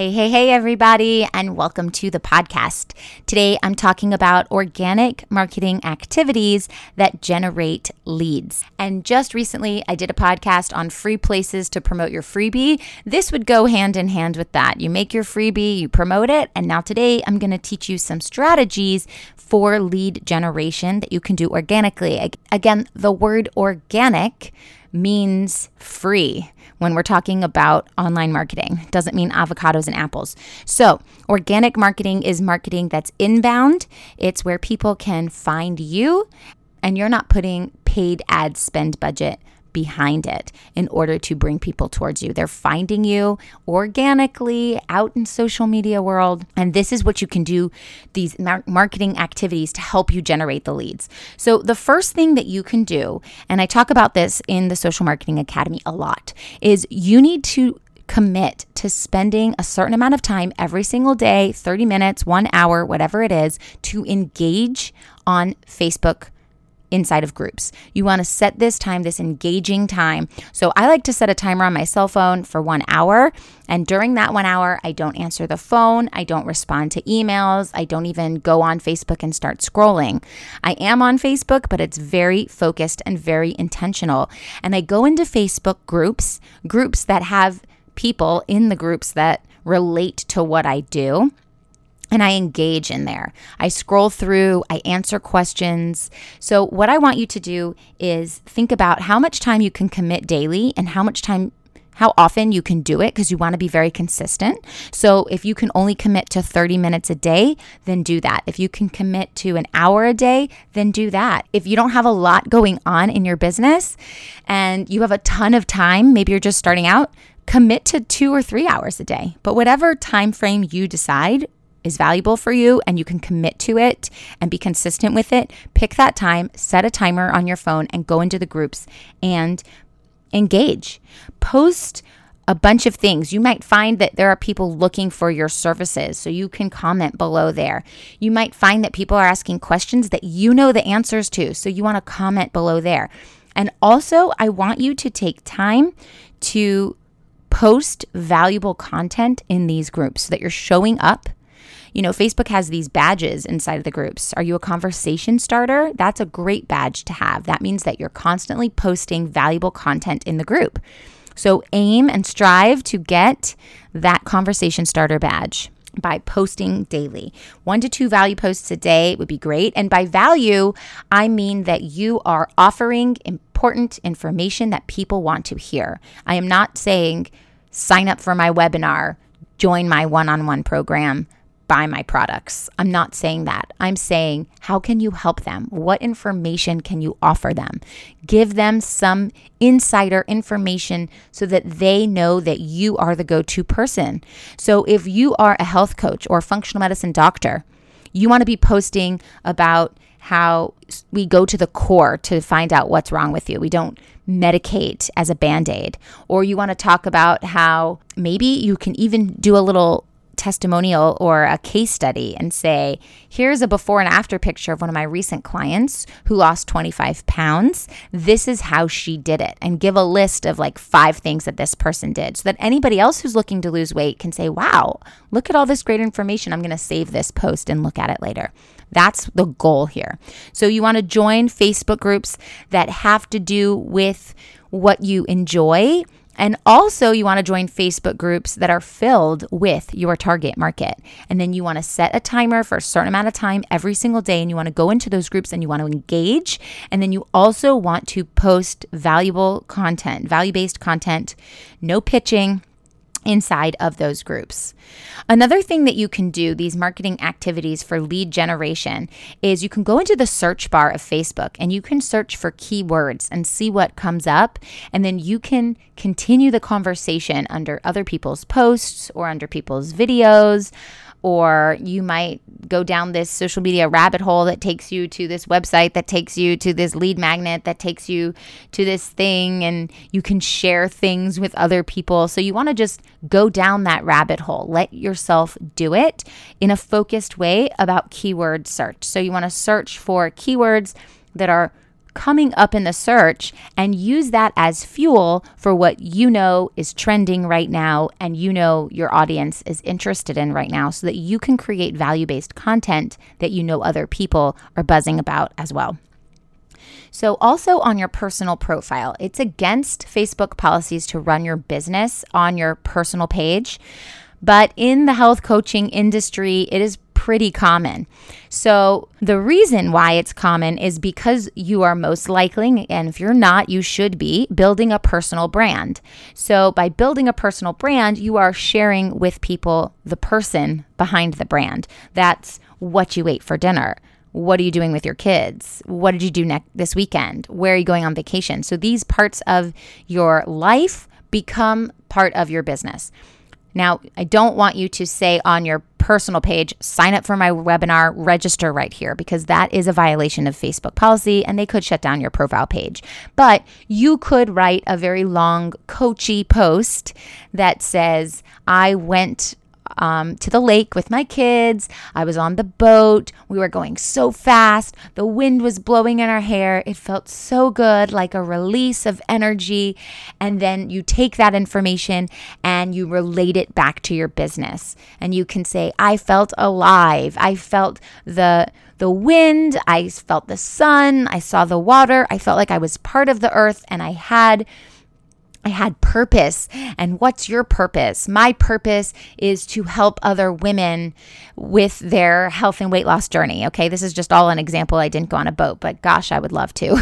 Hey, hey, hey, everybody, and welcome to the podcast. Today I'm talking about organic marketing activities that generate leads. And just recently, I did a podcast on free places to promote your freebie. This would go hand in hand with that. You make your freebie, you promote it, and now today I'm going to teach you some strategies for lead generation that you can do organically. Again, the word organic means free when we're talking about online marketing. Doesn't mean avocados and apples. So, organic marketing is marketing that's inbound. It's where people can find you and you're not putting paid ad spend budget behind it in order to bring people towards you. They're finding you organically out in social media world and this is what you can do these mar- marketing activities to help you generate the leads. So the first thing that you can do and I talk about this in the Social Marketing Academy a lot is you need to commit to spending a certain amount of time every single day, 30 minutes, 1 hour, whatever it is, to engage on Facebook inside of groups. You want to set this time, this engaging time. So I like to set a timer on my cell phone for one hour. And during that one hour, I don't answer the phone. I don't respond to emails. I don't even go on Facebook and start scrolling. I am on Facebook, but it's very focused and very intentional. And I go into Facebook groups, groups that have people in the groups that relate to what I do and I engage in there. I scroll through, I answer questions. So, what I want you to do is think about how much time you can commit daily and how much time how often you can do it because you want to be very consistent. So, if you can only commit to 30 minutes a day, then do that. If you can commit to an hour a day, then do that. If you don't have a lot going on in your business and you have a ton of time, maybe you're just starting out, commit to 2 or 3 hours a day. But whatever time frame you decide is valuable for you and you can commit to it and be consistent with it, pick that time, set a timer on your phone, and go into the groups and engage. Post a bunch of things. You might find that there are people looking for your services, so you can comment below there. You might find that people are asking questions that you know the answers to, so you want to comment below there. And also, I want you to take time to post valuable content in these groups so that you're showing up you know, Facebook has these badges inside of the groups. Are you a conversation starter? That's a great badge to have. That means that you're constantly posting valuable content in the group. So aim and strive to get that conversation starter badge by posting daily. One to two value posts a day would be great. And by value, I mean that you are offering important information that people want to hear. I am not saying sign up for my webinar, join my one on one program buy my products. I'm not saying that. I'm saying, how can you help them? What information can you offer them? Give them some insider information so that they know that you are the go to person. So, if you are a health coach or functional medicine doctor, you want to be posting about how we go to the core to find out what's wrong with you. We don't medicate as a band aid. Or you want to talk about how maybe you can even do a little testimonial or a case study and say, here's a before and after picture of one of my recent clients who lost 25 pounds. This is how she did it. And give a list of like five things that this person did so that anybody else who's looking to lose weight can say, wow, look at all this great information. I'm going to save this post and look at it later. That's the goal here. So you want to join Facebook groups that have to do with what you enjoy and also, you want to join Facebook groups that are filled with your target market. And then you want to set a timer for a certain amount of time every single day. And you want to go into those groups and you want to engage. And then you also want to post valuable content, value based content, no pitching inside of those groups. Another thing that you can do, these marketing activities for lead generation, is you can go into the search bar of Facebook and you can search for keywords and see what comes up. And then you can continue the conversation under other people's posts or under people's videos or you might go down this social media rabbit hole that takes you to this website that takes you to this lead magnet that takes you to this thing and you can share things with other people. So you want to just go down that rabbit hole. Let yourself do it in a focused way about keyword search. So you want to search for keywords that are coming up in the search and use that as fuel for what you know is trending right now and you know your audience is interested in right now so that you can create value based content that you know other people are buzzing about as well. So, also on your personal profile, it's against Facebook policies to run your business on your personal page. But in the health coaching industry, it is pretty common. So, the reason why it's common is because you are most likely, and if you're not, you should be building a personal brand. So, by building a personal brand, you are sharing with people the person behind the brand. That's what you ate for dinner. What are you doing with your kids? What did you do next this weekend? Where are you going on vacation? So these parts of your life become part of your business. Now, I don't want you to say on your personal page, sign up for my webinar, register right here, because that is a violation of Facebook policy and they could shut down your profile page. But you could write a very long, coachy post that says, I went um, to the lake with my kids. I was on the boat. We were going so fast. The wind was blowing in our hair. It felt so good, like a release of energy. And then you take that information and you relate it back to your business. And you can say, I felt alive. I felt the the wind, I felt the sun, I saw the water, I felt like I was part of the earth and I had I had purpose. And what's your purpose? My purpose is to help other women with their health and weight loss journey. Okay. This is just all an example. I didn't go on a boat, but gosh, I would love to.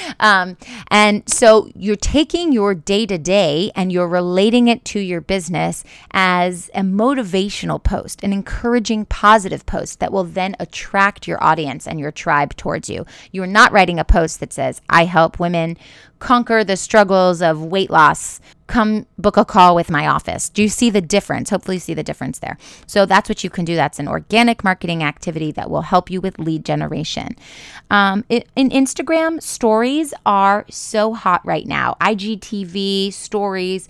um, and so you're taking your day to day and you're relating it to your business as a motivational post, an encouraging, positive post that will then attract your audience and your tribe towards you. You're not writing a post that says, I help women conquer the struggles of weight loss, come book a call with my office. Do you see the difference? Hopefully, you see the difference there. So, that's what you can do. That's an organic marketing activity that will help you with lead generation. Um, it, in Instagram, stories are so hot right now. IGTV, stories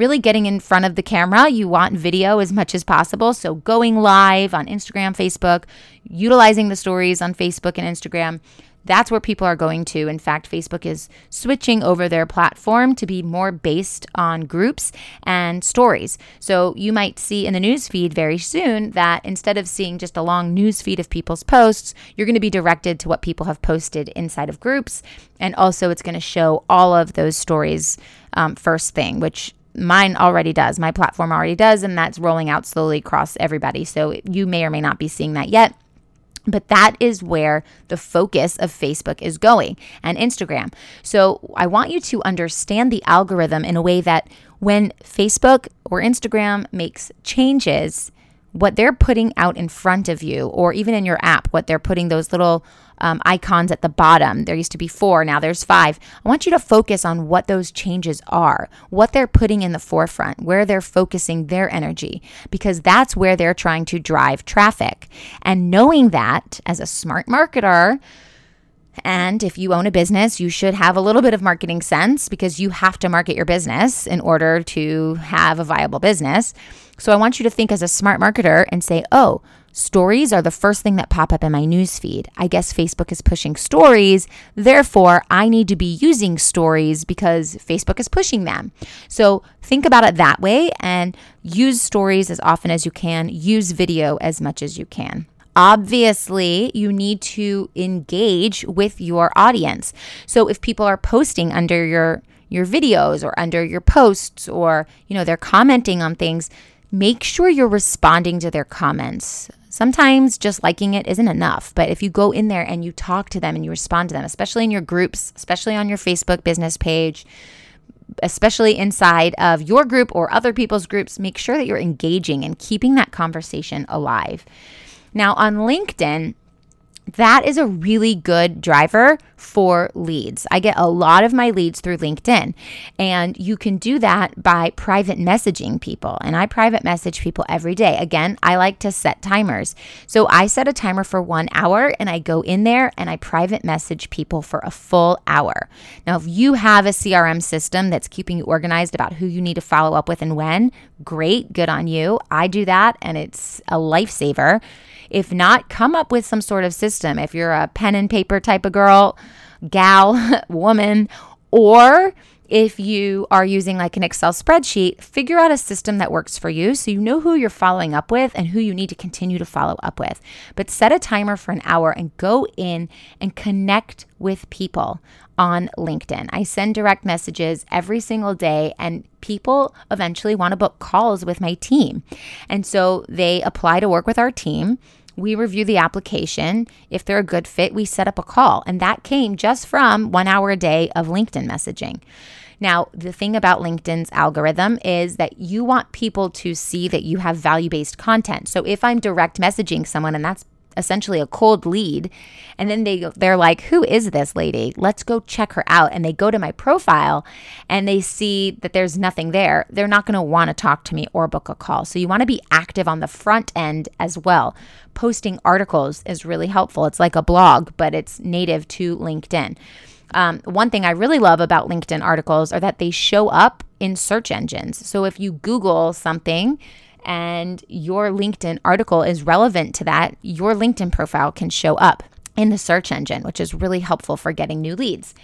really getting in front of the camera. You want video as much as possible. So, going live on Instagram, Facebook, utilizing the stories on Facebook and Instagram that's where people are going to. In fact, Facebook is switching over their platform to be more based on groups and stories. So you might see in the news feed very soon that instead of seeing just a long news feed of people's posts, you're going to be directed to what people have posted inside of groups. And also, it's going to show all of those stories um, first thing, which mine already does. My platform already does, and that's rolling out slowly across everybody. So you may or may not be seeing that yet. But that is where the focus of Facebook is going and Instagram. So I want you to understand the algorithm in a way that when Facebook or Instagram makes changes, what they're putting out in front of you, or even in your app, what they're putting those little um, icons at the bottom. There used to be four, now there's five. I want you to focus on what those changes are, what they're putting in the forefront, where they're focusing their energy, because that's where they're trying to drive traffic. And knowing that as a smart marketer, and if you own a business, you should have a little bit of marketing sense because you have to market your business in order to have a viable business. So I want you to think as a smart marketer and say, oh, Stories are the first thing that pop up in my newsfeed. I guess Facebook is pushing stories. Therefore, I need to be using stories because Facebook is pushing them. So think about it that way and use stories as often as you can. Use video as much as you can. Obviously, you need to engage with your audience. So if people are posting under your your videos or under your posts or you know they're commenting on things, make sure you're responding to their comments. Sometimes just liking it isn't enough, but if you go in there and you talk to them and you respond to them, especially in your groups, especially on your Facebook business page, especially inside of your group or other people's groups, make sure that you're engaging and keeping that conversation alive. Now, on LinkedIn, that is a really good driver for leads. I get a lot of my leads through LinkedIn, and you can do that by private messaging people. And I private message people every day. Again, I like to set timers. So I set a timer for one hour and I go in there and I private message people for a full hour. Now, if you have a CRM system that's keeping you organized about who you need to follow up with and when, great, good on you. I do that and it's a lifesaver. If not, come up with some sort of system. If you're a pen and paper type of girl, gal, woman, or if you are using like an Excel spreadsheet, figure out a system that works for you so you know who you're following up with and who you need to continue to follow up with. But set a timer for an hour and go in and connect with people on LinkedIn. I send direct messages every single day, and people eventually want to book calls with my team. And so they apply to work with our team. We review the application. If they're a good fit, we set up a call. And that came just from one hour a day of LinkedIn messaging. Now, the thing about LinkedIn's algorithm is that you want people to see that you have value based content. So if I'm direct messaging someone and that's essentially a cold lead. And then they they're like who is this lady? Let's go check her out. And they go to my profile and they see that there's nothing there. They're not going to want to talk to me or book a call. So you want to be active on the front end as well. Posting articles is really helpful. It's like a blog but it's native to linkedin. Um, one thing I really love about LinkedIn articles are that they show up in search engines. So if you Google something and your LinkedIn article is relevant to that, your LinkedIn profile can show up in the search engine, which is really helpful for getting new leads.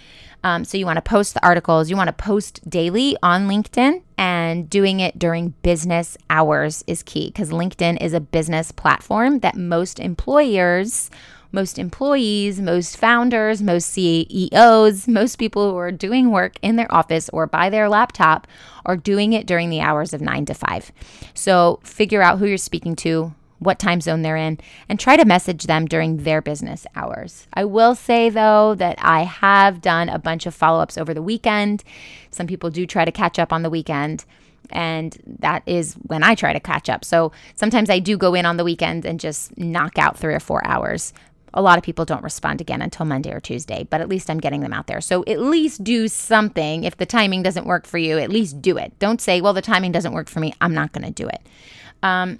Um, so you want to post the articles, you want to post daily on LinkedIn, and doing it during business hours is key because LinkedIn is a business platform that most employers most employees, most founders, most CEOs, most people who are doing work in their office or by their laptop are doing it during the hours of nine to five. So figure out who you're speaking to, what time zone they're in, and try to message them during their business hours. I will say, though, that I have done a bunch of follow ups over the weekend. Some people do try to catch up on the weekend. And that is when I try to catch up. So sometimes I do go in on the weekend and just knock out three or four hours a lot of people don't respond again until Monday or Tuesday, but at least I'm getting them out there. So at least do something. If the timing doesn't work for you, at least do it. Don't say, well, the timing doesn't work for me. I'm not going to do it. Um,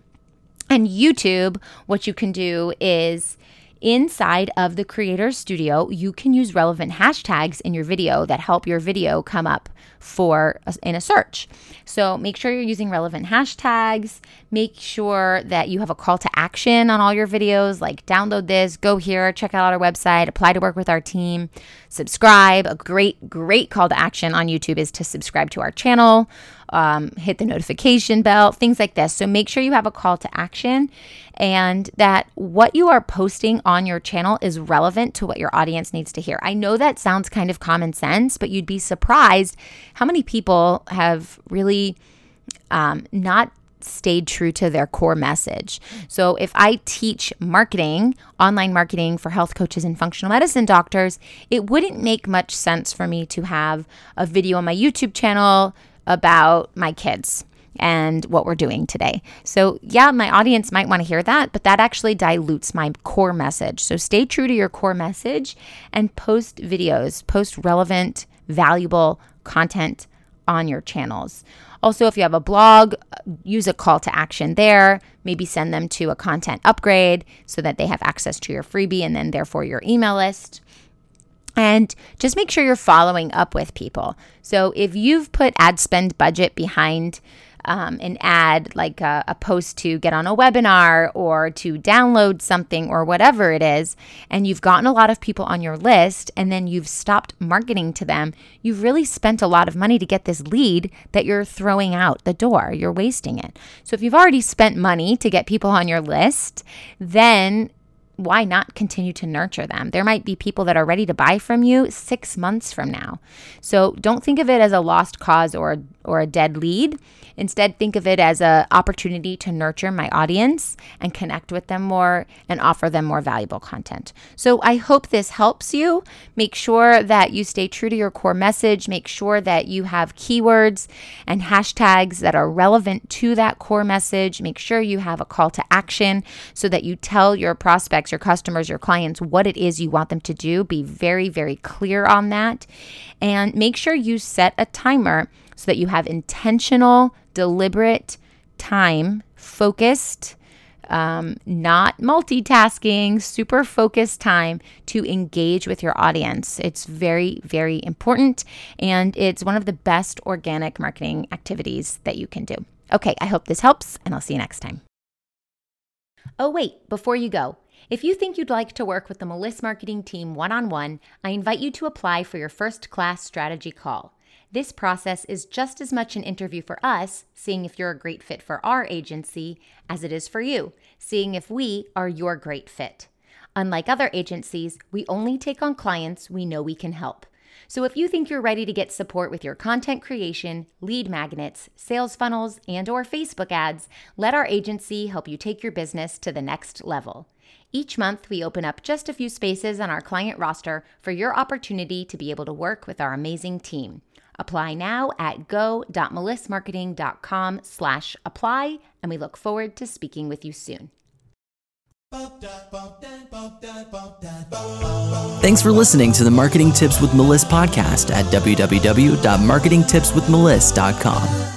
and YouTube, what you can do is inside of the creator studio, you can use relevant hashtags in your video that help your video come up for in a search. So make sure you're using relevant hashtags. Make sure that you have a call to action on all your videos, like download this, go here, check out our website, apply to work with our team, subscribe. A great, great call to action on YouTube is to subscribe to our channel um, hit the notification bell, things like this. So make sure you have a call to action and that what you are posting on your channel is relevant to what your audience needs to hear. I know that sounds kind of common sense, but you'd be surprised how many people have really um, not stayed true to their core message. So if I teach marketing, online marketing for health coaches and functional medicine doctors, it wouldn't make much sense for me to have a video on my YouTube channel about my kids and what we're doing today. So, yeah, my audience might want to hear that, but that actually dilutes my core message. So, stay true to your core message and post videos, post relevant, valuable content on your channels. Also, if you have a blog, use a call to action there. Maybe send them to a content upgrade so that they have access to your freebie and then, therefore, your email list. And just make sure you're following up with people. So if you've put ad spend budget behind um, an ad, like a, a, post to get on a webinar or to download something or whatever it is, and you've gotten a lot of people on your list and then you've stopped marketing to them, you've really spent a lot of money to get this lead that you're throwing out the door. You're wasting it. So if you've already spent money to get people on your list, then why not continue to nurture them? There might be people that are ready to buy from you six months from now. So don't think of it as a lost cause or, or a dead lead. Instead, think of it as an opportunity to nurture my audience and connect with them more and offer them more valuable content. So I hope this helps you. Make sure that you stay true to your core message. Make sure that you have keywords and hashtags that are relevant to that core message. Make sure you have a call to action so that you tell your prospects, your customers, your clients what it is you want them to do. Be very, very clear on that. And make sure you set a timer so that you have intentional, deliberate time, focused, um, not multitasking, super focused time to engage with your audience. It's very, very important. And it's one of the best organic marketing activities that you can do. Okay, I hope this helps, and I'll see you next time. Oh, wait, before you go, if you think you'd like to work with the Meliss marketing team one on one, I invite you to apply for your first class strategy call. This process is just as much an interview for us, seeing if you're a great fit for our agency, as it is for you, seeing if we are your great fit. Unlike other agencies, we only take on clients we know we can help. So if you think you're ready to get support with your content creation, lead magnets, sales funnels, and or Facebook ads, let our agency help you take your business to the next level. Each month, we open up just a few spaces on our client roster for your opportunity to be able to work with our amazing team. Apply now at go.melissmarketing.com slash apply, and we look forward to speaking with you soon. Thanks for listening to the Marketing Tips with Meliss podcast at www.marketingtipswithmeliss.com.